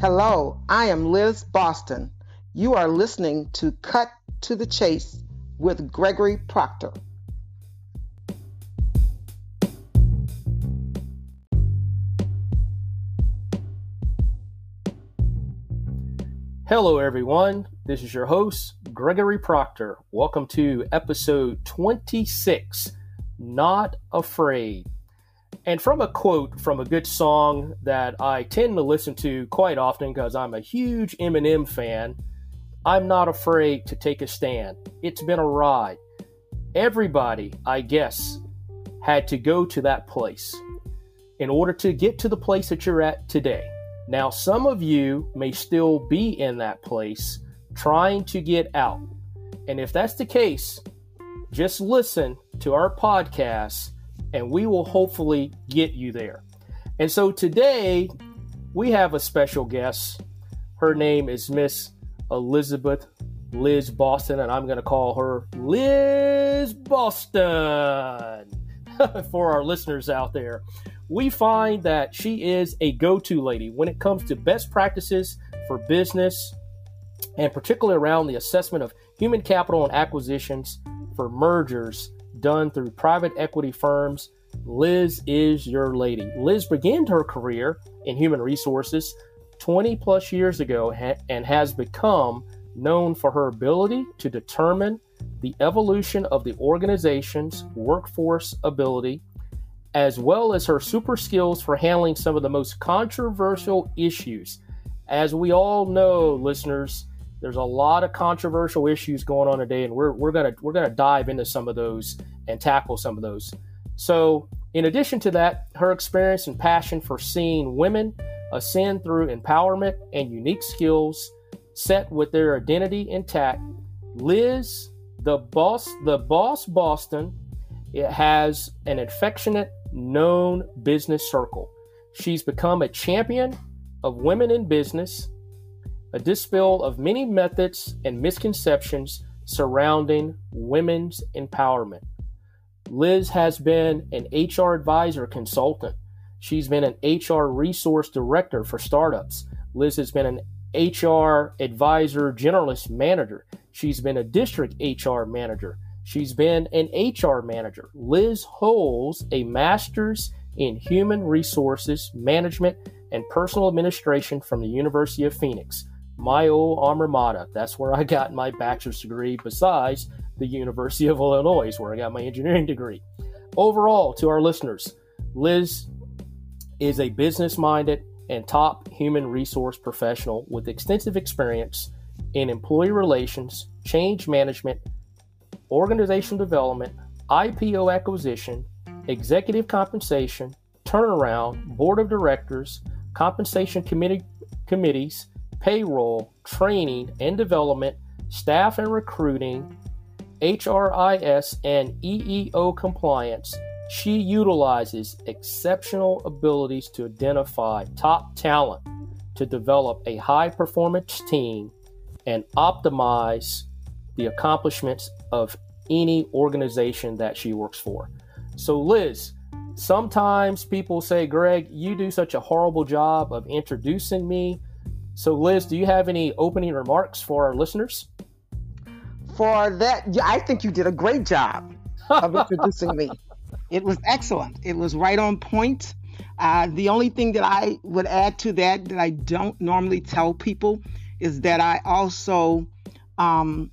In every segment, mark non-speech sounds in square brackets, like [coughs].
Hello, I am Liz Boston. You are listening to Cut to the Chase with Gregory Proctor. Hello, everyone. This is your host, Gregory Proctor. Welcome to episode 26 Not Afraid. And from a quote from a good song that I tend to listen to quite often because I'm a huge Eminem fan I'm not afraid to take a stand. It's been a ride. Everybody, I guess, had to go to that place in order to get to the place that you're at today. Now, some of you may still be in that place trying to get out. And if that's the case, just listen to our podcast and we will hopefully get you there. And so today we have a special guest. Her name is Miss Elizabeth Liz Boston, and I'm going to call her Liz Boston [laughs] for our listeners out there we find that she is a go to lady when it comes to best practices for business and particularly around the assessment of human capital and acquisitions for mergers done through private equity firms. Liz is your lady. Liz began her career in human resources 20 plus years ago and has become known for her ability to determine the evolution of the organization's workforce ability as well as her super skills for handling some of the most controversial issues. As we all know, listeners, there's a lot of controversial issues going on today, and we're, we're gonna we're gonna dive into some of those and tackle some of those. So, in addition to that, her experience and passion for seeing women ascend through empowerment and unique skills set with their identity intact, Liz, the boss, the boss Boston, it has an affectionate known business circle. She's become a champion of women in business, a dispel of many methods and misconceptions surrounding women's empowerment. Liz has been an HR advisor consultant. She's been an HR resource director for startups. Liz has been an HR advisor generalist manager. She's been a district HR manager. She's been an HR manager. Liz holds a master's in human resources management and personal administration from the University of Phoenix, my old alma mater. That's where I got my bachelor's degree, besides the University of Illinois, where I got my engineering degree. Overall, to our listeners, Liz is a business minded and top human resource professional with extensive experience in employee relations, change management, organizational development, IPO acquisition, executive compensation, turnaround, board of directors, compensation committee, committees, payroll, training and development, staff and recruiting, HRIS and EEO compliance. She utilizes exceptional abilities to identify top talent to develop a high performance team and optimize the accomplishments of any organization that she works for. So, Liz, sometimes people say, Greg, you do such a horrible job of introducing me. So, Liz, do you have any opening remarks for our listeners? For that, I think you did a great job of [laughs] introducing me. It was excellent. It was right on point. Uh, the only thing that I would add to that that I don't normally tell people is that I also um,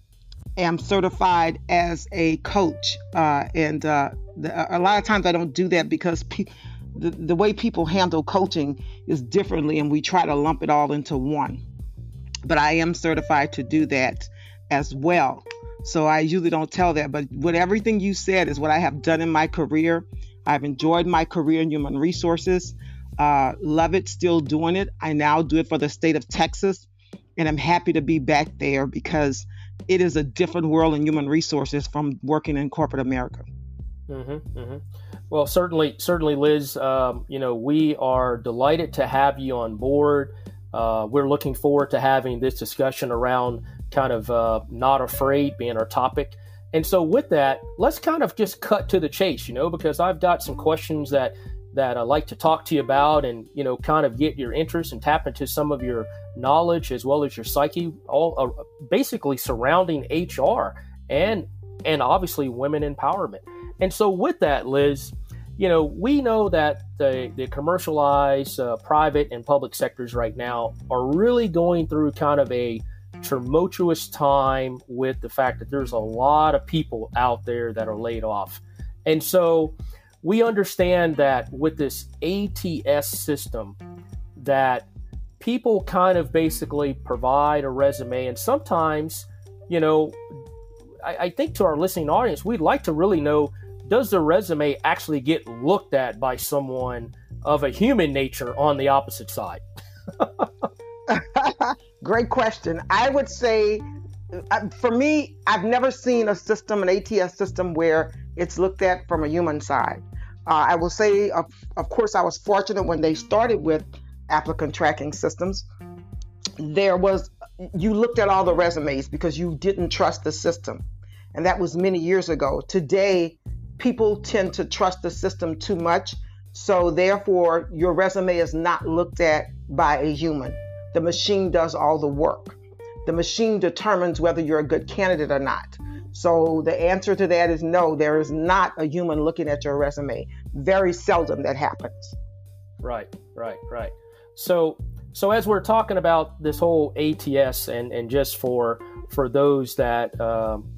am certified as a coach, uh, and uh, the, a lot of times I don't do that because pe- the, the way people handle coaching is differently, and we try to lump it all into one. But I am certified to do that as well. So I usually don't tell that, but what everything you said is what I have done in my career. I've enjoyed my career in human resources. Uh, love it, still doing it. I now do it for the state of Texas, and I'm happy to be back there because it is a different world in human resources from working in corporate America. Mm-hmm, mm-hmm. Well, certainly, certainly, Liz. Um, you know, we are delighted to have you on board. Uh, we're looking forward to having this discussion around kind of uh, not afraid being our topic. And so, with that, let's kind of just cut to the chase, you know, because I've got some questions that that I'd like to talk to you about and, you know, kind of get your interest and tap into some of your knowledge as well as your psyche, all uh, basically surrounding HR and and obviously women empowerment. And so with that, Liz, you know, we know that the, the commercialized uh, private and public sectors right now are really going through kind of a tumultuous time with the fact that there's a lot of people out there that are laid off. And so we understand that with this ATS system, that people kind of basically provide a resume, and sometimes, you know, I, I think to our listening audience, we'd like to really know does the resume actually get looked at by someone of a human nature on the opposite side? [laughs] [laughs] Great question. I would say, uh, for me, I've never seen a system, an ATS system, where it's looked at from a human side. Uh, I will say, of, of course, I was fortunate when they started with applicant tracking systems. There was, you looked at all the resumes because you didn't trust the system. And that was many years ago. Today, people tend to trust the system too much. So, therefore, your resume is not looked at by a human. The machine does all the work. The machine determines whether you're a good candidate or not. So, the answer to that is no, there is not a human looking at your resume. Very seldom that happens. Right, right, right. So, so as we're talking about this whole ATS, and, and just for for those that um,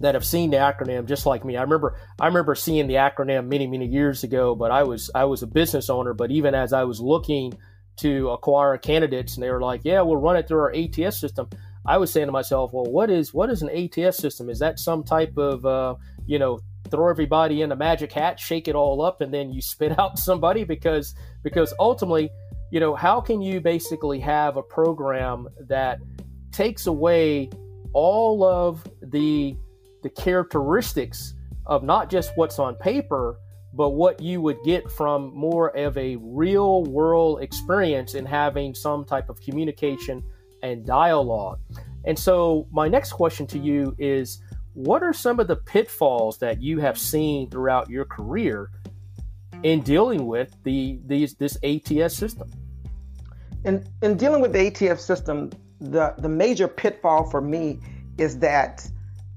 that have seen the acronym just like me. I remember I remember seeing the acronym many many years ago, but I was I was a business owner. But even as I was looking to acquire candidates, and they were like, "Yeah, we'll run it through our ATS system," I was saying to myself, "Well, what is what is an ATS system? Is that some type of uh, you know throw everybody in a magic hat, shake it all up, and then you spit [laughs] out somebody because because ultimately, you know, how can you basically have a program that takes away all of the the characteristics of not just what's on paper, but what you would get from more of a real world experience in having some type of communication and dialogue. And so, my next question to you is what are some of the pitfalls that you have seen throughout your career in dealing with the these this ATS system? In in dealing with the ATS system, the the major pitfall for me is that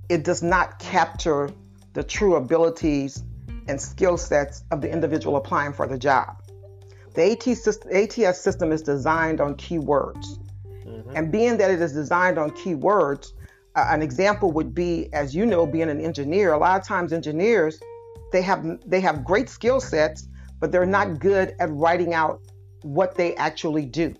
it does not capture the true abilities and skill sets of the individual applying for the job. The ATS system is designed on keywords. Mm-hmm. And being that it is designed on keywords, uh, an example would be, as you know, being an engineer. A lot of times, engineers they have they have great skill sets, but they're not good at writing out what they actually do.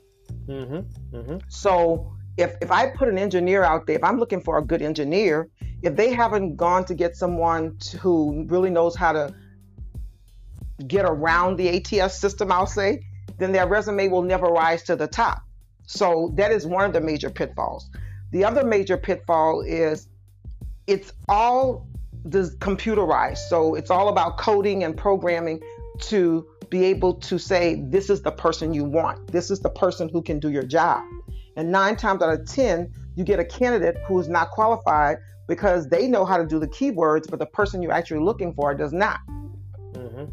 Mm-hmm. Mm-hmm. So if if I put an engineer out there, if I'm looking for a good engineer, if they haven't gone to get someone who really knows how to get around the ATS system, I'll say, then their resume will never rise to the top. So that is one of the major pitfalls. The other major pitfall is it's all computerized. So it's all about coding and programming to be able to say, this is the person you want. This is the person who can do your job. And nine times out of 10, you get a candidate who is not qualified because they know how to do the keywords, but the person you're actually looking for does not. Mm-hmm.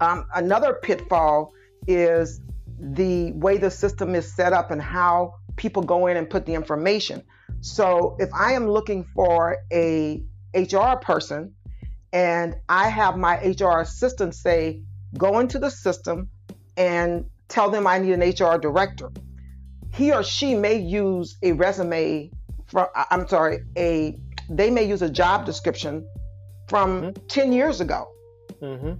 Um, another pitfall is the way the system is set up and how people go in and put the information. So if I am looking for a HR person and I have my HR assistant say, go into the system and tell them I need an HR director. He or she may use a resume from, I'm sorry, a they may use a job description from mm-hmm. 10 years ago. Mm-hmm.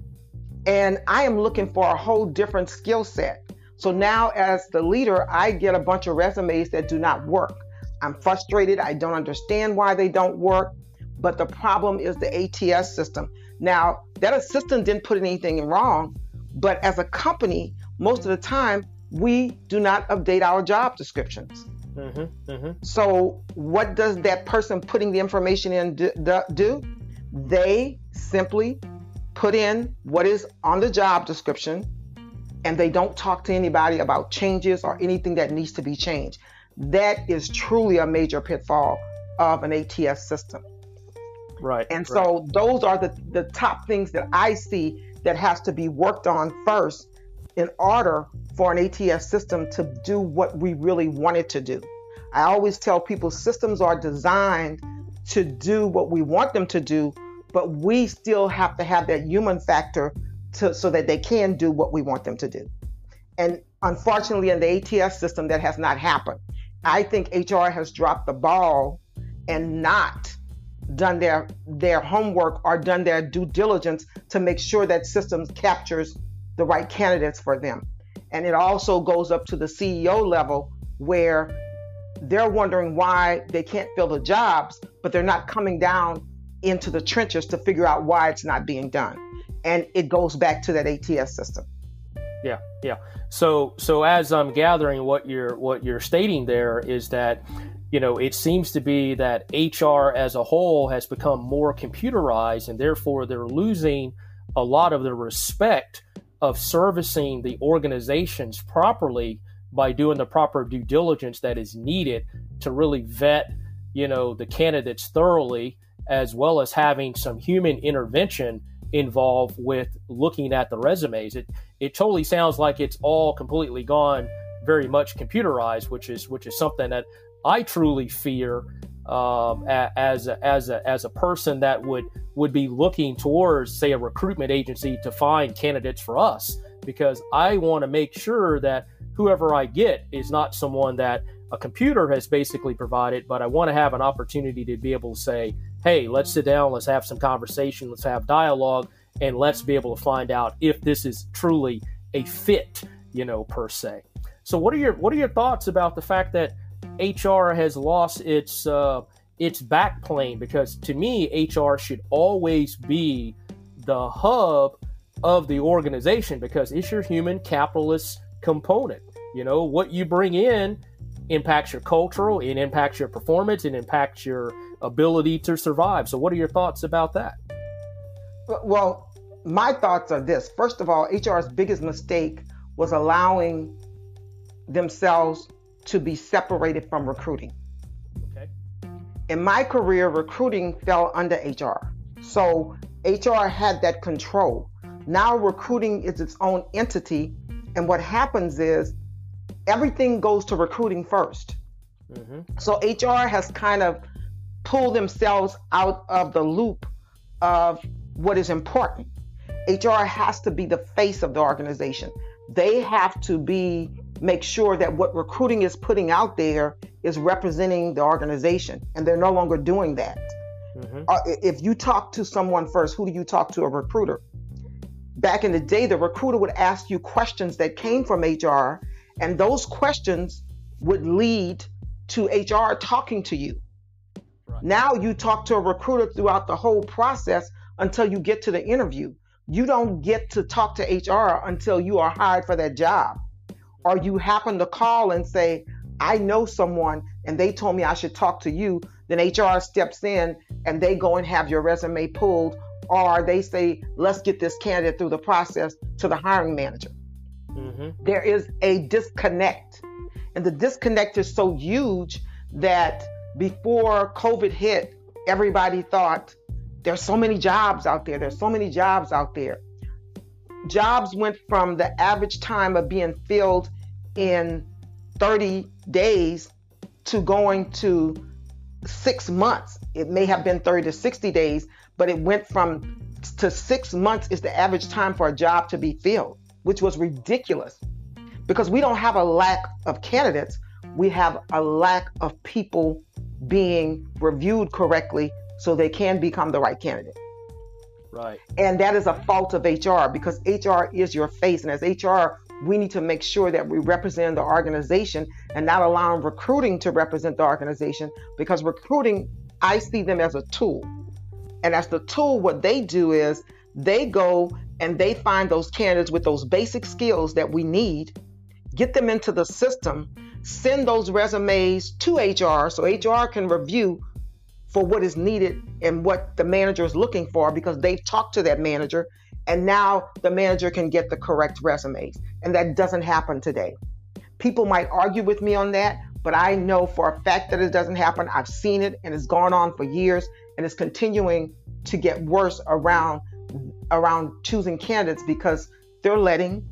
And I am looking for a whole different skill set. So now, as the leader, I get a bunch of resumes that do not work. I'm frustrated. I don't understand why they don't work. But the problem is the ATS system. Now, that assistant didn't put anything wrong, but as a company, most of the time, we do not update our job descriptions. Mm-hmm, mm-hmm. So, what does that person putting the information in do? They simply put in what is on the job description and they don't talk to anybody about changes or anything that needs to be changed. That is truly a major pitfall of an ATS system. Right. And so right. those are the, the top things that I see that has to be worked on first in order for an ATS system to do what we really want it to do. I always tell people systems are designed to do what we want them to do, but we still have to have that human factor to, so that they can do what we want them to do. And unfortunately, in the ATS system, that has not happened. I think HR has dropped the ball and not done their their homework or done their due diligence to make sure that systems captures the right candidates for them. And it also goes up to the CEO level where they're wondering why they can't fill the jobs, but they're not coming down into the trenches to figure out why it's not being done. And it goes back to that ATS system. Yeah, yeah. So so as I'm gathering what you're what you're stating there is that you know it seems to be that HR as a whole has become more computerized and therefore they're losing a lot of the respect of servicing the organizations properly by doing the proper due diligence that is needed to really vet you know the candidates thoroughly as well as having some human intervention involved with looking at the resumes. It it totally sounds like it's all completely gone very much computerized, which is which is something that I truly fear um, as a, as a, as a person that would would be looking towards say a recruitment agency to find candidates for us because I want to make sure that whoever I get is not someone that a computer has basically provided, but I want to have an opportunity to be able to say, hey, let's sit down, let's have some conversation, let's have dialogue, and let's be able to find out if this is truly a fit, you know, per se. So, what are your what are your thoughts about the fact that HR has lost its uh, its backplane? Because to me, HR should always be the hub of the organization because it's your human capitalist component. You know, what you bring in impacts your cultural, it impacts your performance, it impacts your ability to survive. So, what are your thoughts about that? Well, my thoughts are this. First of all, HR's biggest mistake was allowing themselves to be separated from recruiting. Okay. In my career, recruiting fell under HR. So HR had that control. Now recruiting is its own entity. And what happens is everything goes to recruiting 1st mm-hmm. So HR has kind of pulled themselves out of the loop of what is important. HR has to be the face of the organization. They have to be make sure that what recruiting is putting out there is representing the organization, and they're no longer doing that. Mm-hmm. Uh, if you talk to someone first, who do you talk to? A recruiter. Back in the day, the recruiter would ask you questions that came from HR, and those questions would lead to HR talking to you. Right. Now you talk to a recruiter throughout the whole process until you get to the interview. You don't get to talk to HR until you are hired for that job. Or you happen to call and say, I know someone and they told me I should talk to you. Then HR steps in and they go and have your resume pulled. Or they say, let's get this candidate through the process to the hiring manager. Mm-hmm. There is a disconnect. And the disconnect is so huge that before COVID hit, everybody thought there's so many jobs out there. There's so many jobs out there. Jobs went from the average time of being filled in 30 days to going to six months. It may have been 30 to 60 days, but it went from to six months is the average time for a job to be filled which was ridiculous because we don't have a lack of candidates. We have a lack of people being reviewed correctly so they can become the right candidate. Right. And that is a fault of HR because HR is your face. And as HR, we need to make sure that we represent the organization and not allowing recruiting to represent the organization because recruiting, I see them as a tool. And as the tool, what they do is they go and they find those candidates with those basic skills that we need, get them into the system, send those resumes to HR so HR can review for what is needed and what the manager is looking for because they've talked to that manager and now the manager can get the correct resumes. And that doesn't happen today. People might argue with me on that, but I know for a fact that it doesn't happen. I've seen it and it's gone on for years and it's continuing to get worse around around choosing candidates because they're letting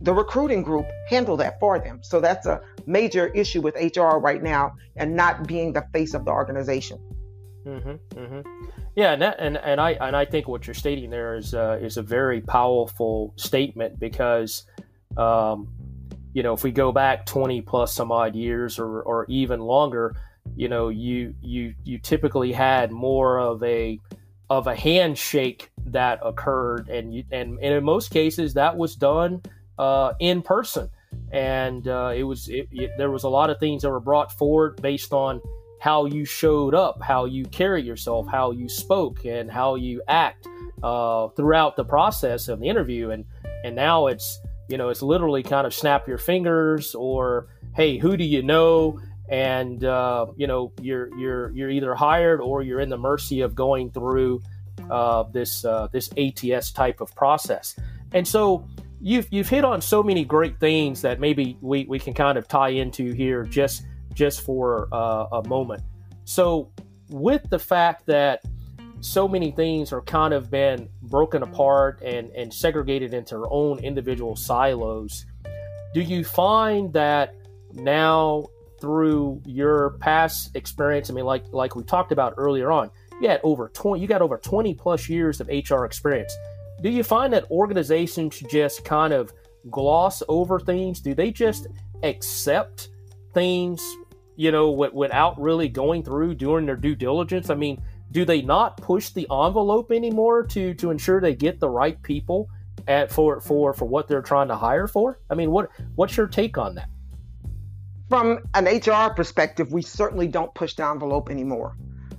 the recruiting group handle that for them. So that's a major issue with HR right now and not being the face of the organization. Mm-hmm, mm-hmm. Yeah, and, that, and and I and I think what you're stating there is uh, is a very powerful statement because, um, you know, if we go back 20 plus some odd years or or even longer, you know, you you you typically had more of a of a handshake that occurred, and you and, and in most cases that was done uh, in person, and uh, it was it, it, there was a lot of things that were brought forward based on how you showed up, how you carry yourself, how you spoke, and how you act uh, throughout the process of the interview, and and now it's you know it's literally kind of snap your fingers or hey who do you know and uh, you know you're you're you're either hired or you're in the mercy of going through uh, this uh, this ATS type of process. And so you've you've hit on so many great things that maybe we, we can kind of tie into here just just for uh, a moment. So with the fact that so many things are kind of been broken apart and, and segregated into their own individual silos, do you find that now through your past experience. I mean, like like we talked about earlier on, you had over twenty, you got over twenty plus years of HR experience. Do you find that organizations just kind of gloss over things? Do they just accept things, you know, w- without really going through doing their due diligence? I mean, do they not push the envelope anymore to to ensure they get the right people at for for for what they're trying to hire for? I mean, what what's your take on that? From an HR perspective, we certainly don't push the envelope anymore.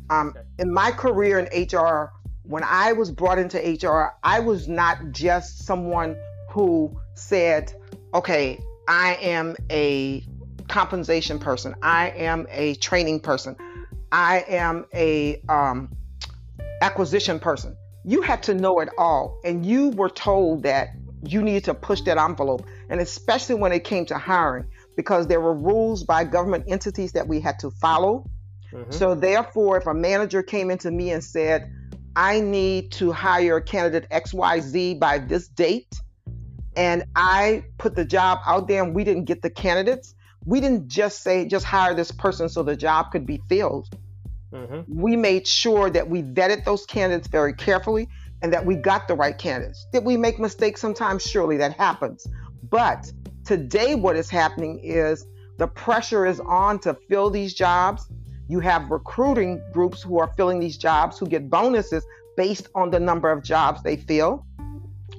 Um, in my career in HR, when I was brought into HR, I was not just someone who said, okay, I am a compensation person, I am a training person, I am a um, acquisition person. You had to know it all, and you were told that you needed to push that envelope, and especially when it came to hiring because there were rules by government entities that we had to follow. Mm-hmm. So, therefore, if a manager came into me and said, I need to hire candidate XYZ by this date, and I put the job out there and we didn't get the candidates, we didn't just say, just hire this person so the job could be filled. Mm-hmm. We made sure that we vetted those candidates very carefully and that we got the right candidates. Did we make mistakes sometimes? Surely that happens. But Today, what is happening is the pressure is on to fill these jobs. You have recruiting groups who are filling these jobs who get bonuses based on the number of jobs they fill.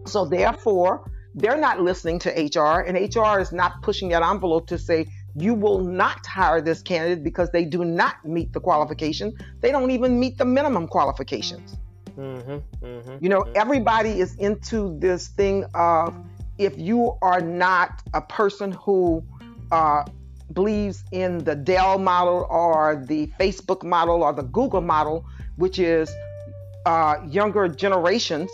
So, therefore, they're not listening to HR, and HR is not pushing that envelope to say, you will not hire this candidate because they do not meet the qualification. They don't even meet the minimum qualifications. Mm-hmm, mm-hmm, you know, mm-hmm. everybody is into this thing of if you are not a person who uh, believes in the Dell model or the Facebook model or the Google model, which is uh, younger generations,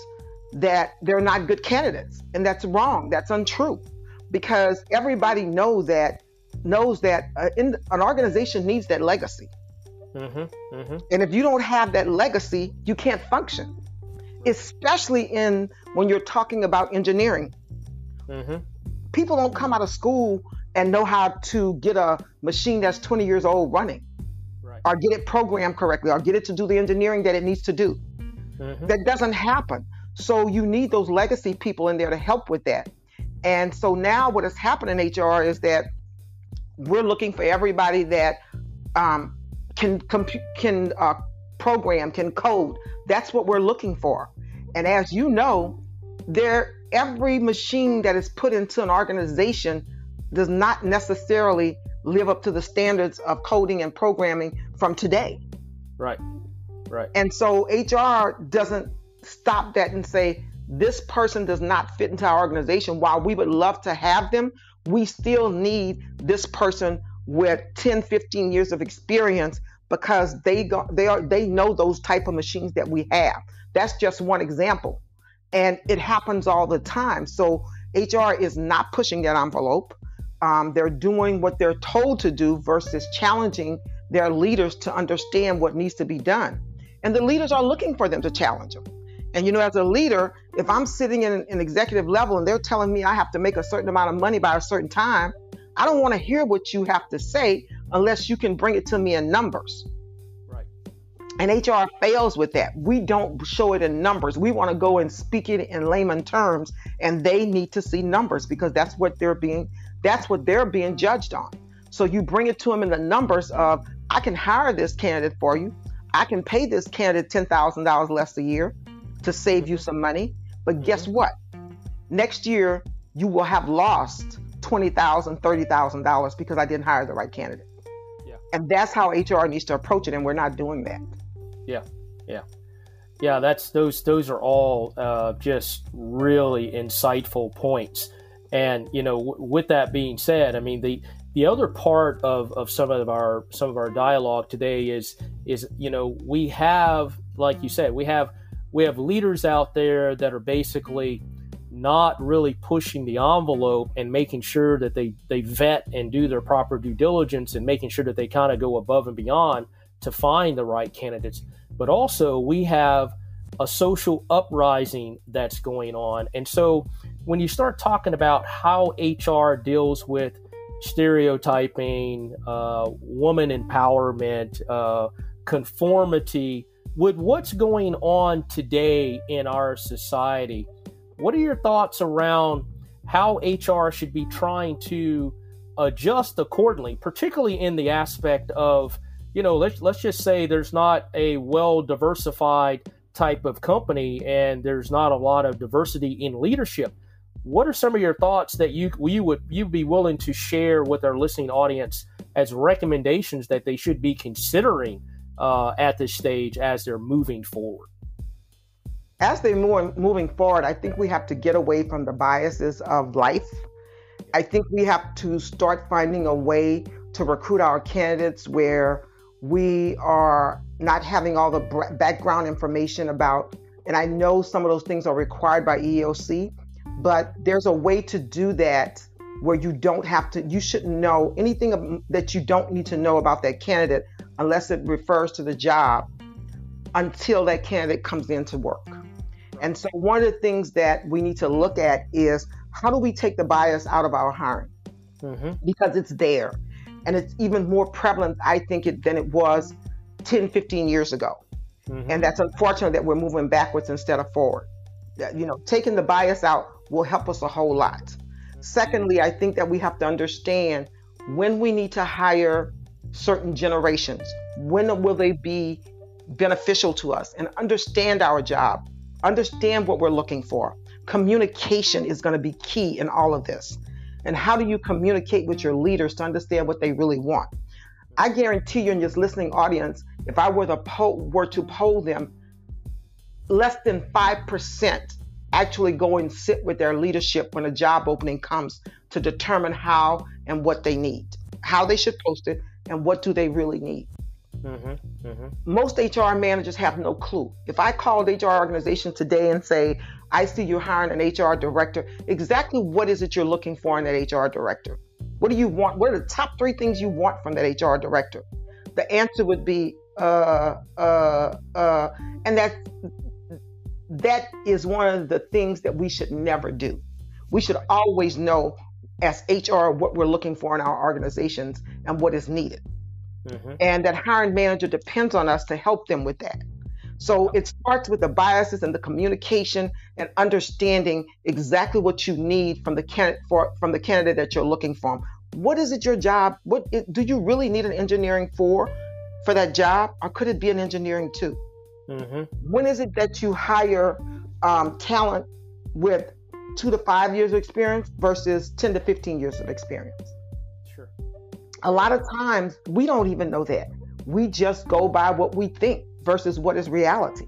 that they're not good candidates, and that's wrong. That's untrue, because everybody know that knows that uh, in, an organization needs that legacy. Mm-hmm, mm-hmm. And if you don't have that legacy, you can't function. Especially in when you're talking about engineering, Mm-hmm. People don't come out of school and know how to get a machine that's 20 years old running, right. or get it programmed correctly, or get it to do the engineering that it needs to do. Mm-hmm. That doesn't happen. So you need those legacy people in there to help with that. And so now what has happened in HR is that we're looking for everybody that um, can comp- can uh, program, can code. That's what we're looking for. And as you know, there every machine that is put into an organization does not necessarily live up to the standards of coding and programming from today. Right. Right. And so HR doesn't stop that and say, this person does not fit into our organization. While we would love to have them, we still need this person with 10, 15 years of experience because they go, they are they know those type of machines that we have. That's just one example. And it happens all the time. So HR is not pushing that envelope. Um, they're doing what they're told to do versus challenging their leaders to understand what needs to be done. And the leaders are looking for them to challenge them. And you know, as a leader, If I'm sitting in an executive level and they're telling me I have to make a certain amount of money by a certain time, I don't want to hear what you have to say unless you can bring it to me in numbers. Right. And HR fails with that. We don't show it in numbers. We want to go and speak it in layman terms, and they need to see numbers because that's what they're being that's what they're being judged on. So you bring it to them in the numbers of I can hire this candidate for you. I can pay this candidate $10,000 less a year to save you some money. But guess mm-hmm. what? Next year, you will have lost $20,000, $30,000 because I didn't hire the right candidate. Yeah. And that's how HR needs to approach it, and we're not doing that. Yeah, yeah. Yeah, that's those. Those are all uh, just really insightful points. And you know, w- with that being said, I mean the the other part of, of some of our some of our dialogue today is is you know we have like you said we have we have leaders out there that are basically not really pushing the envelope and making sure that they they vet and do their proper due diligence and making sure that they kind of go above and beyond to find the right candidates. But also we have a social uprising that's going on. And so when you start talking about how HR deals with stereotyping, uh, woman empowerment, uh, conformity, with what's going on today in our society, what are your thoughts around how HR should be trying to adjust accordingly, particularly in the aspect of, you know, let's let's just say there's not a well diversified type of company and there's not a lot of diversity in leadership. What are some of your thoughts that you you would you be willing to share with our listening audience as recommendations that they should be considering uh, at this stage as they're moving forward? As they're more moving forward, I think we have to get away from the biases of life. I think we have to start finding a way to recruit our candidates where we are not having all the background information about, and I know some of those things are required by EEOC, but there's a way to do that where you don't have to you shouldn't know anything that you don't need to know about that candidate unless it refers to the job until that candidate comes into work and so one of the things that we need to look at is how do we take the bias out of our hiring mm-hmm. because it's there and it's even more prevalent i think it, than it was 10 15 years ago mm-hmm. and that's unfortunate that we're moving backwards instead of forward you know taking the bias out will help us a whole lot. Secondly, I think that we have to understand when we need to hire certain generations. When will they be beneficial to us and understand our job, understand what we're looking for. Communication is going to be key in all of this. And how do you communicate with your leaders to understand what they really want? I guarantee you in this listening audience, if I were to poll, were to poll them, less than 5% actually go and sit with their leadership when a job opening comes to determine how and what they need, how they should post it, and what do they really need. Mm-hmm, mm-hmm. Most HR managers have no clue. If I called HR organization today and say, I see you're hiring an HR director, exactly what is it you're looking for in that HR director? What do you want? What are the top three things you want from that HR director? The answer would be, uh, uh, uh, and that's that is one of the things that we should never do. We should always know as HR what we're looking for in our organizations and what is needed. Mm-hmm. And that hiring manager depends on us to help them with that. So it starts with the biases and the communication and understanding exactly what you need from the candidate for from the candidate that you're looking for. What is it your job? What do you really need an engineering for for that job, or could it be an engineering too? Mm-hmm. When is it that you hire um, talent with two to five years of experience versus 10 to 15 years of experience? Sure. A lot of times we don't even know that. We just go by what we think versus what is reality.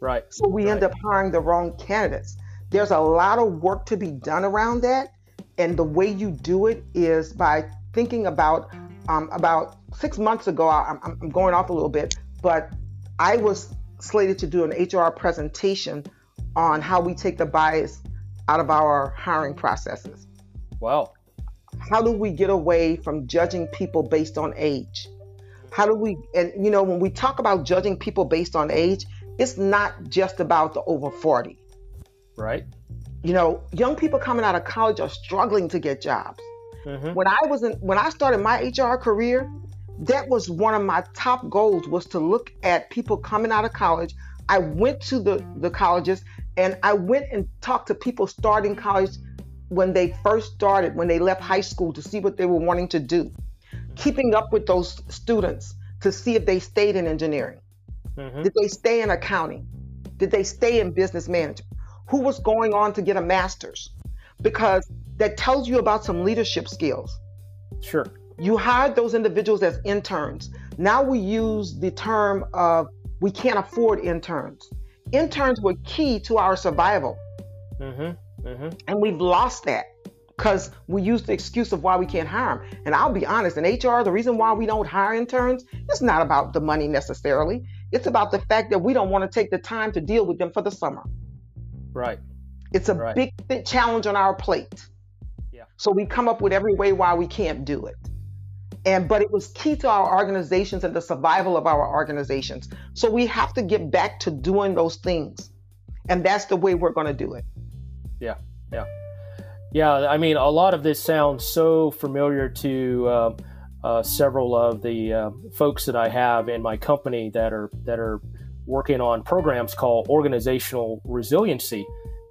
Right. So we right. end up hiring the wrong candidates. There's a lot of work to be done around that. And the way you do it is by thinking about um, about six months ago. I'm, I'm going off a little bit, but I was slated to do an HR presentation on how we take the bias out of our hiring processes. Wow. How do we get away from judging people based on age? How do we, and you know, when we talk about judging people based on age, it's not just about the over 40. Right. You know, young people coming out of college are struggling to get jobs. Mm-hmm. When I was in, when I started my HR career, that was one of my top goals was to look at people coming out of college. I went to the, the colleges and I went and talked to people starting college when they first started, when they left high school to see what they were wanting to do. Keeping up with those students to see if they stayed in engineering. Mm-hmm. Did they stay in accounting? Did they stay in business management? Who was going on to get a master's? Because that tells you about some leadership skills. Sure. You hired those individuals as interns. Now we use the term of we can't afford interns. Interns were key to our survival. Mm-hmm. Mm-hmm. And we've lost that because we use the excuse of why we can't hire them. And I'll be honest, in HR, the reason why we don't hire interns is not about the money necessarily. It's about the fact that we don't want to take the time to deal with them for the summer. Right. It's a right. big challenge on our plate. Yeah. So we come up with every way why we can't do it. And but it was key to our organizations and the survival of our organizations. So we have to get back to doing those things. And that's the way we're going to do it. Yeah. Yeah. Yeah, I mean, a lot of this sounds so familiar to um, uh, several of the uh, folks that I have in my company that are that are working on programs called organizational resiliency.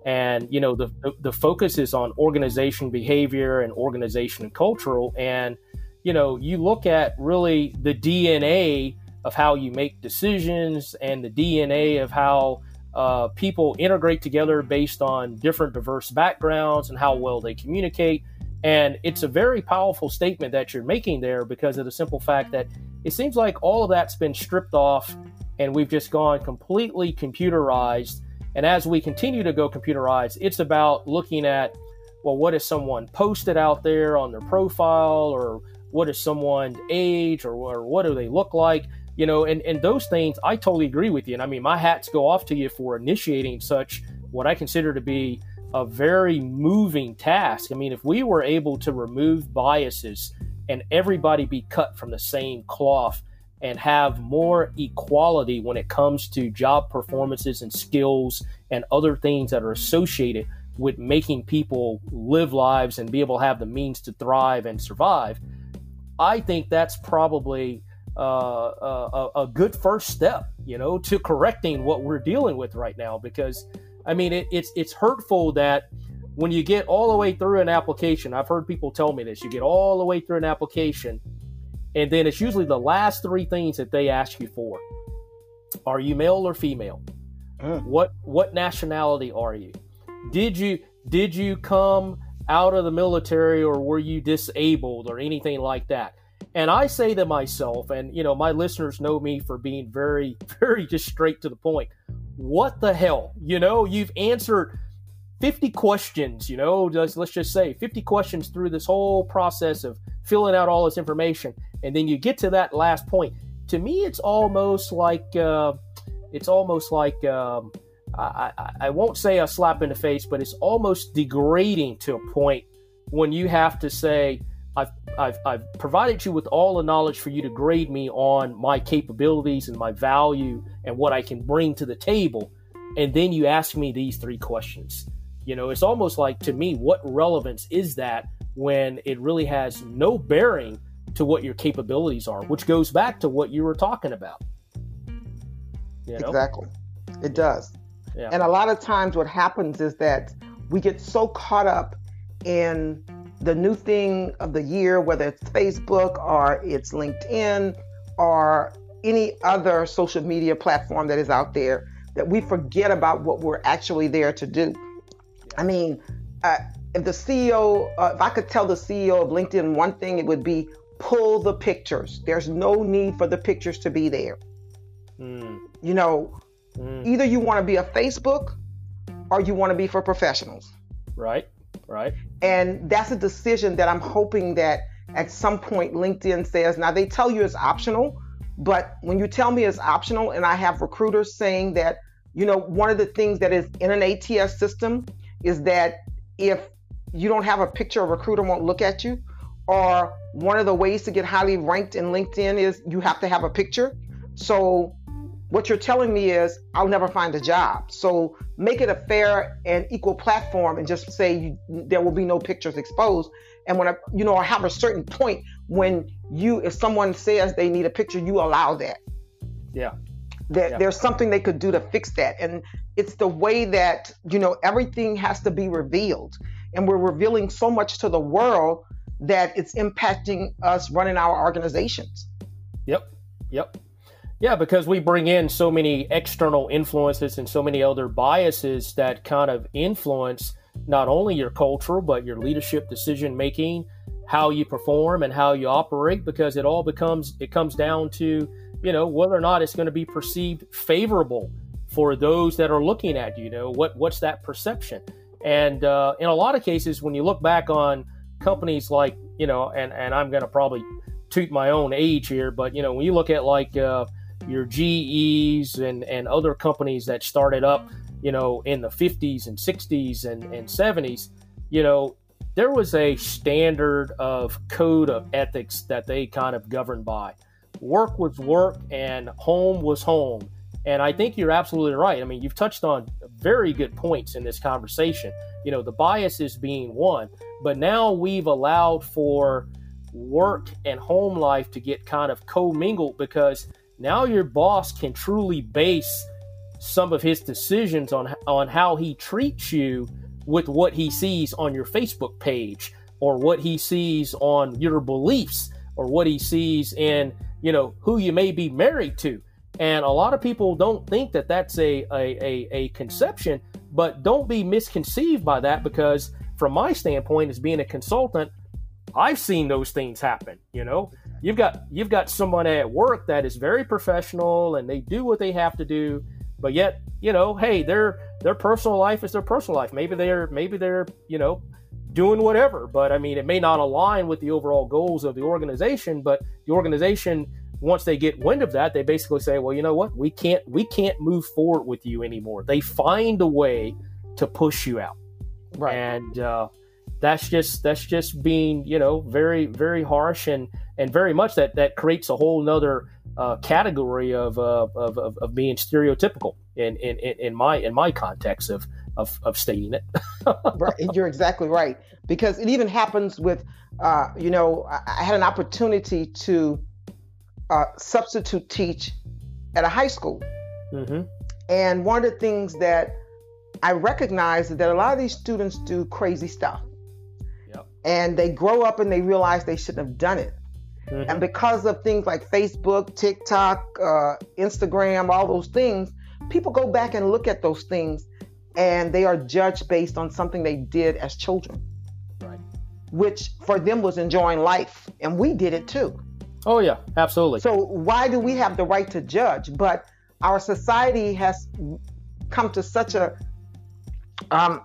And you know the the focus is on organization behavior and organization and cultural. And you know you look at really the DNA of how you make decisions and the DNA of how uh, people integrate together based on different diverse backgrounds and how well they communicate and it's a very powerful statement that you're making there because of the simple fact that it seems like all of that's been stripped off and we've just gone completely computerized. And as we continue to go computerized, it's about looking at, well, what is someone posted out there on their profile or what is someone's age or, or what do they look like? You know, and, and those things, I totally agree with you. And I mean, my hats go off to you for initiating such what I consider to be a very moving task. I mean, if we were able to remove biases and everybody be cut from the same cloth and have more equality when it comes to job performances and skills and other things that are associated with making people live lives and be able to have the means to thrive and survive, I think that's probably uh, a, a good first step, you know, to correcting what we're dealing with right now because I mean, it, it's it's hurtful that when you get all the way through an application, I've heard people tell me this. You get all the way through an application, and then it's usually the last three things that they ask you for: Are you male or female? Uh. What what nationality are you? Did you did you come out of the military or were you disabled or anything like that? And I say to myself, and you know, my listeners know me for being very, [laughs] very just straight to the point what the hell? You know, you've answered 50 questions, you know, just, let's just say 50 questions through this whole process of filling out all this information. And then you get to that last point. To me, it's almost like, uh, it's almost like, um, I, I, won't say a slap in the face, but it's almost degrading to a point when you have to say, I've, I've, I've provided you with all the knowledge for you to grade me on my capabilities and my value and what I can bring to the table. And then you ask me these three questions. You know, it's almost like to me, what relevance is that when it really has no bearing to what your capabilities are, which goes back to what you were talking about. You know? Exactly. It does. Yeah. And a lot of times what happens is that we get so caught up in the new thing of the year, whether it's Facebook or it's LinkedIn or any other social media platform that is out there, that we forget about what we're actually there to do. I mean, uh, if the CEO, uh, if I could tell the CEO of LinkedIn one thing, it would be pull the pictures. There's no need for the pictures to be there. Mm. You know, mm. either you want to be a Facebook or you want to be for professionals. Right. Right. And that's a decision that I'm hoping that at some point LinkedIn says, now they tell you it's optional, but when you tell me it's optional and I have recruiters saying that, you know, one of the things that is in an ATS system is that if you don't have a picture, a recruiter won't look at you. Or one of the ways to get highly ranked in LinkedIn is you have to have a picture. So what you're telling me is I'll never find a job. So make it a fair and equal platform and just say you, there will be no pictures exposed. And when I, you know, I have a certain point when you, if someone says they need a picture, you allow that. Yeah. That yeah. there's something they could do to fix that. And it's the way that, you know, everything has to be revealed. And we're revealing so much to the world that it's impacting us running our organizations. Yep. Yep. Yeah, because we bring in so many external influences and so many other biases that kind of influence not only your culture, but your leadership decision making, how you perform and how you operate, because it all becomes, it comes down to, you know, whether or not it's going to be perceived favorable for those that are looking at you. You know, what, what's that perception? And uh, in a lot of cases, when you look back on companies like, you know, and, and I'm going to probably toot my own age here, but, you know, when you look at like, uh, your GEs and, and other companies that started up, you know, in the 50s and 60s and, and 70s, you know, there was a standard of code of ethics that they kind of governed by. Work was work and home was home. And I think you're absolutely right. I mean, you've touched on very good points in this conversation. You know, the biases being one, but now we've allowed for work and home life to get kind of commingled because now your boss can truly base some of his decisions on on how he treats you with what he sees on your Facebook page or what he sees on your beliefs or what he sees in you know who you may be married to. And a lot of people don't think that that's a, a, a, a conception but don't be misconceived by that because from my standpoint as being a consultant i've seen those things happen you know you've got you've got someone at work that is very professional and they do what they have to do but yet you know hey their their personal life is their personal life. Maybe they're maybe they're you know doing whatever but i mean it may not align with the overall goals of the organization but the organization once they get wind of that they basically say well you know what? We can't we can't move forward with you anymore. They find a way to push you out. Right. And uh, that's just that's just being you know very very harsh and and very much that that creates a whole nother uh, category of, uh, of, of, of being stereotypical in, in, in my in my context of of, of stating it. [laughs] right, you're exactly right because it even happens with uh, you know I, had an opportunity to uh, substitute teach at a high school, mm-hmm. and one of the things that I recognize is that a lot of these students do crazy stuff. And they grow up and they realize they shouldn't have done it. Mm-hmm. And because of things like Facebook, TikTok, uh, Instagram, all those things, people go back and look at those things and they are judged based on something they did as children. Right. Which for them was enjoying life. And we did it too. Oh, yeah, absolutely. So why do we have the right to judge? But our society has come to such a um,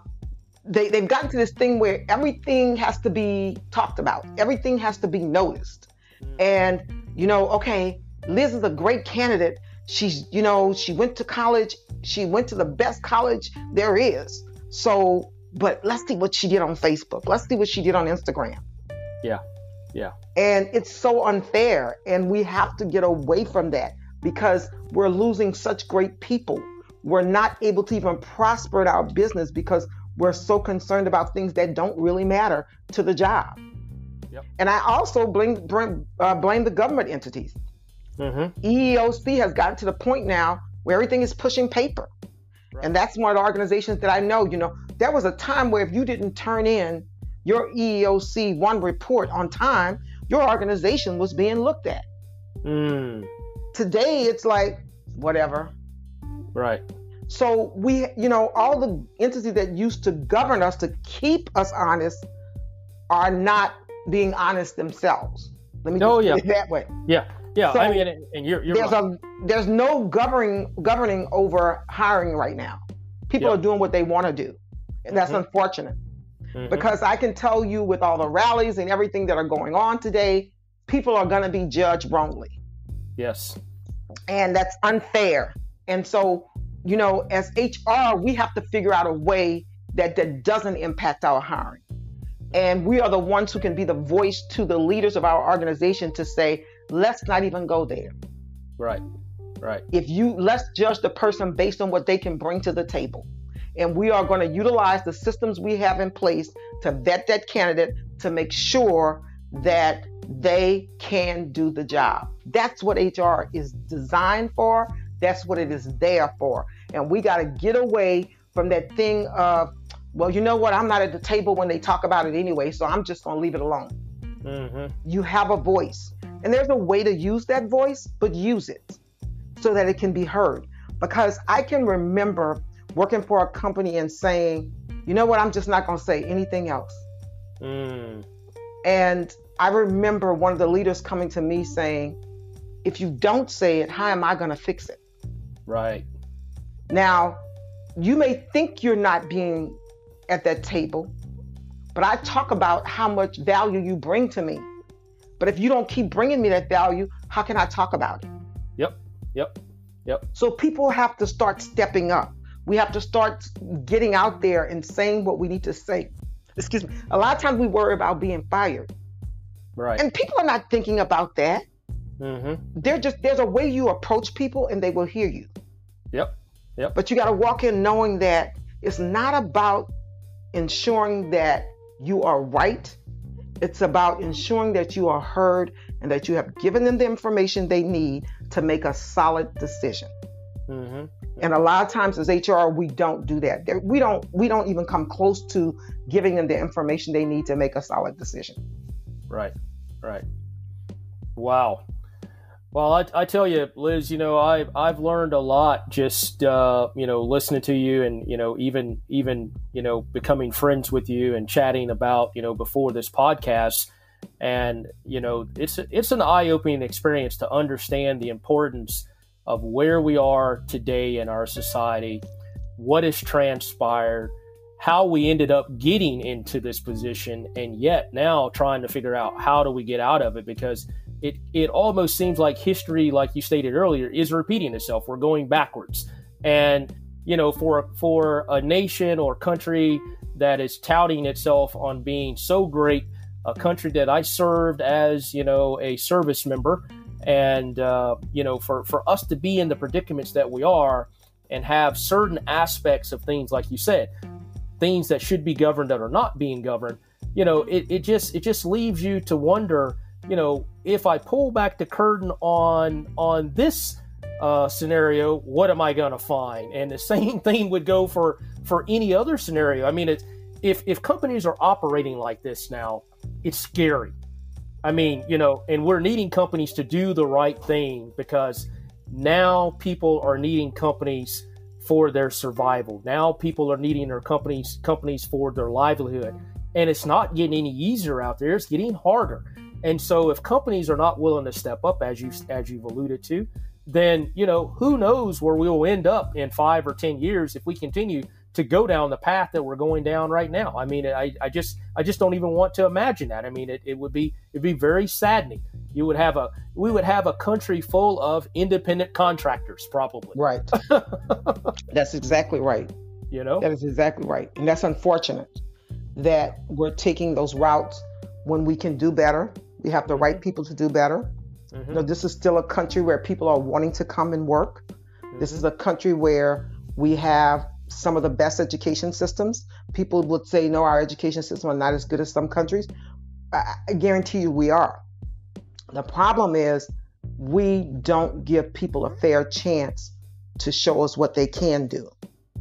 they, they've gotten to this thing where everything has to be talked about, everything has to be noticed. Mm. And, you know, okay, Liz is a great candidate. She's, you know, she went to college. She went to the best college there is. So, but let's see what she did on Facebook. Let's see what she did on Instagram. Yeah. Yeah. And it's so unfair. And we have to get away from that because we're losing such great people. We're not able to even prosper in our business because we're so concerned about things that don't really matter to the job. Yep. And I also blame blame, uh, blame the government entities. Mm-hmm. EEOC has gotten to the point now where everything is pushing paper. Right. And that's one of the organizations that I know, you know, there was a time where if you didn't turn in your EEOC one report on time, your organization was being looked at. Mm. Today, it's like, whatever. Right. So we, you know, all the entities that used to govern us to keep us honest are not being honest themselves. Let me oh, yeah. put it that way. Yeah. Yeah, so I mean, and you're, you're there's right. a there's no governing governing over hiring right now. People are doing what they want to do, and that's mm-hmm. unfortunate. Mm-hmm. Because I can tell you, with all the rallies and everything that are going on today, people are going to be judged wrongly. Yes, and that's unfair. And so, you know, as HR, we have to figure out a way that that doesn't impact our hiring. And we are the ones who can be the voice to the leaders of our organization to say, let's not even go there. Right. Right. If you let's judge the person based on what they can bring to the table. And we are going to utilize the systems we have in place to vet that candidate to make sure that they can do the job. That's what HR is designed for. That's what it is there for. And we got to get away from that thing of, well, you know what? I'm not at the table when they talk about it anyway, so I'm just going to leave it alone. Mm-hmm. You have a voice. And there's a way to use that voice, but use it so that it can be heard. Because I can remember working for a company and saying, you know what, I'm just not going to say anything else. Mm. And I remember one of the leaders coming to me saying, if you don't say it, how am I going to fix it? Right. Now, you may think you're not being at that table, but I talk about how much value you bring to me. But if you don't keep bringing me that value, how can I talk about it? Yep. Yep. Yep. So people have to start stepping up. We have to start getting out there and saying what we need to say. Excuse me. A lot of times we worry about being fired. Right. And people are not thinking about that. Mm-hmm. They're just there's a way you approach people and they will hear you. Yep. Yep. But you got to walk in knowing that it's not about ensuring that you are right. It's about ensuring that you are heard and that you have given them the information they need to make a solid decision. Mm-hmm. And a lot of times as HR, we don't do that. We don't we don't even come close to giving them the information they need to make a solid decision. Right, right. Wow. Well, I, I tell you, Liz, you know, I I've learned a lot just uh, you know listening to you, and you know even even you know becoming friends with you and chatting about you know before this podcast, and you know it's it's an eye opening experience to understand the importance of where we are today in our society, what has transpired, how we ended up getting into this position, and yet now trying to figure out how do we get out of it because it it almost seems like history, like you stated earlier, is repeating itself. We're going backwards, and you know, for for a nation or country that is touting itself on being so great, a country that I served as you know a service member, and uh, you know, for for us to be in the predicaments that we are, and have certain aspects of things like you said, things that should be governed that are not being governed. You know, it, it just it just leaves you to wonder you know, if I pull back the curtain on on this uh, scenario, what am I going to find? And the [laughs] same thing would go for for any other scenario. I mean, it's if if companies are operating like this now, it's scary. I mean, you know, and we're needing companies to do the right thing because now people are needing companies for their survival. Now people are needing their companies companies for their livelihood. And it's not getting any easier out there. It's getting harder. And so if companies are not willing to step up as you mm-hmm. as you've alluded to, then you know who knows where we will end up in five or ten years if we continue to go down the path that we're going down right now. I mean, I, I just I just don't even want to imagine that. I mean, it, it would be it'd be very saddening. You would have a we would have a country full of independent contractors, probably. Right. [laughs] that's exactly right. You know, that is exactly right, and that's unfortunate that we're taking those routes when we can do better we have the right mm-hmm. people to do better. Mm-hmm. You know, this is still a country where people are wanting to come and work. Mm-hmm. This is a country where we have some of the best education systems. People would say, no, our education system are not as good as some countries. I, I guarantee you we are. The problem is we don't give people a fair chance to show us what they can do.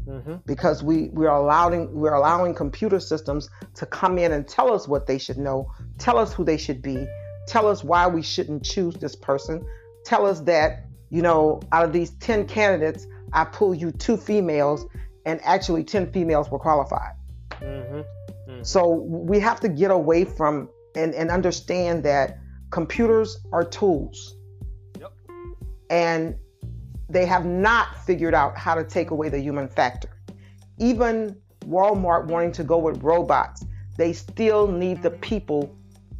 Mm-hmm. Because we, we are allowing we're allowing computer systems to come in and tell us what they should know, tell us who they should be, tell us why we shouldn't choose this person, tell us that, you know, out of these 10 candidates, I pull you two females, and actually 10 females were qualified. Mm-hmm. Mm-hmm. So we have to get away from and, and understand that computers are tools. Yep. And they have not figured out how to take away the human factor. Even Walmart wanting to go with robots, they still need the people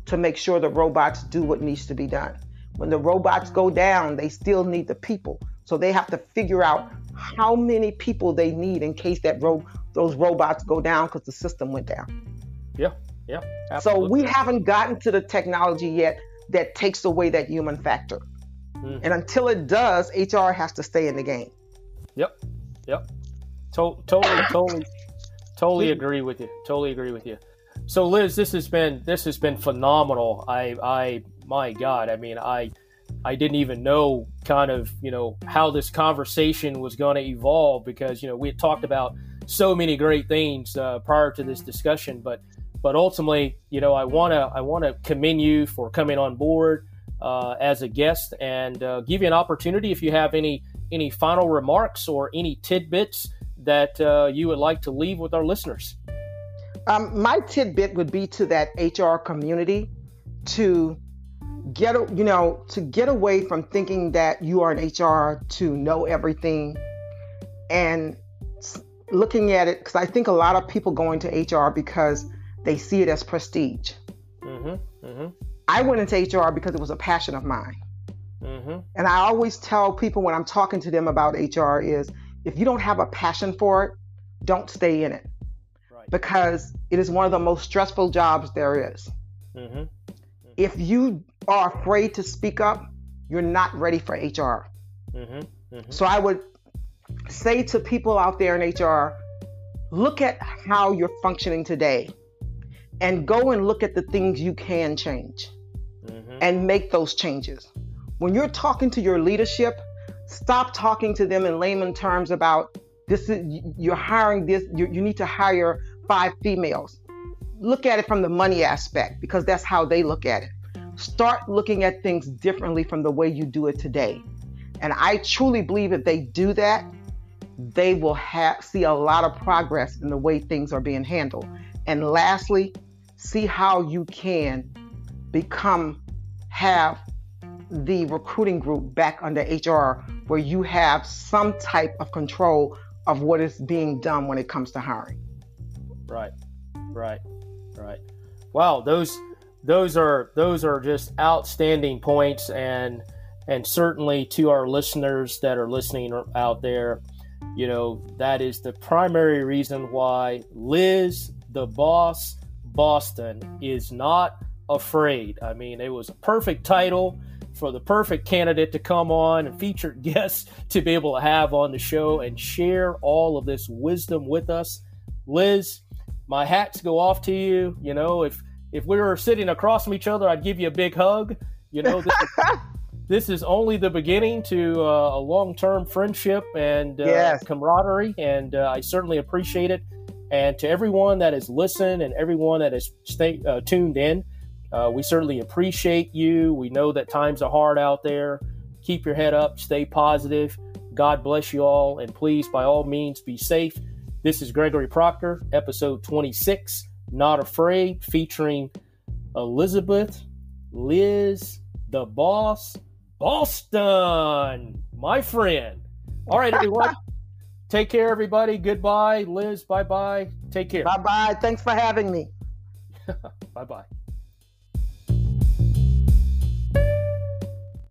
to make sure the robots do what needs to be done. When the robots go down, they still need the people. So they have to figure out how many people they need in case that ro- those robots go down because the system went down. Yeah, yeah. Absolutely. So we haven't gotten to the technology yet that takes away that human factor. Mm-hmm. And until it does, HR has to stay in the game. Yep. Yep. To- totally, [coughs] totally, totally agree with you. Totally agree with you. So, Liz, this has been this has been phenomenal. I, I, my God, I mean, I, I didn't even know kind of you know how this conversation was going to evolve because you know we had talked about so many great things uh, prior to this discussion, but but ultimately, you know, I want to I want to commend you for coming on board uh, as a guest and uh, give you an opportunity if you have any any final remarks or any tidbits that uh, you would like to leave with our listeners. Um, my tidbit would be to that HR community to get you know to get away from thinking that you are an HR to know everything and looking at it because I think a lot of people go into HR because they see it as prestige. Mm-hmm. I went into HR because it was a passion of mine. Mm-hmm. And I always tell people when I'm talking to them about HR is if you don't have a passion for it, don't stay in it. Right. Because it is one of the most stressful jobs there is. Mm-hmm. If you are afraid to speak up, you're not ready for HR. Mm-hmm. Mm-hmm. So I would say to people out there in HR, look at how you're functioning today and go and look at the things you can change mm-hmm. Mm-hmm. and make those changes. When you're talking to your leadership, stop talking to them in layman terms about this is you're hiring this you, you need to hire five females. Look at it from the money aspect because that's how they look at it. Start looking at things differently from the way you do it today. And I truly believe if they do that, they will have see a lot of progress in the way things are being handled. And lastly, see how you can become have the recruiting group back under HR where you have some type of control of what is being done when it comes to hiring. Right. Right. Right. Wow, those those are those are just outstanding points and and certainly to our listeners that are listening out there, you know, that is the primary reason why Liz the boss Boston is not afraid. I mean, it was a perfect title for the perfect candidate to come on and featured [laughs] guests to be able to have on the show and share all of this wisdom with us. Liz, my hats go off to you. You know, if if we were sitting across from each other, I'd give you a big hug. You know, this, is, [laughs] this is only the beginning to uh, a long term friendship and uh, yes. camaraderie, and uh, I certainly appreciate it. And to everyone that has listened and everyone that has stay, uh, tuned in, uh, we certainly appreciate you. We know that times are hard out there. Keep your head up, stay positive. God bless you all, and please, by all means, be safe. This is Gregory Proctor, episode 26, Not Afraid, featuring Elizabeth, Liz, the boss, Boston, my friend. All right, everyone. [laughs] Take care, everybody. Goodbye. Liz, bye bye. Take care. Bye bye. Thanks for having me. [laughs] bye bye.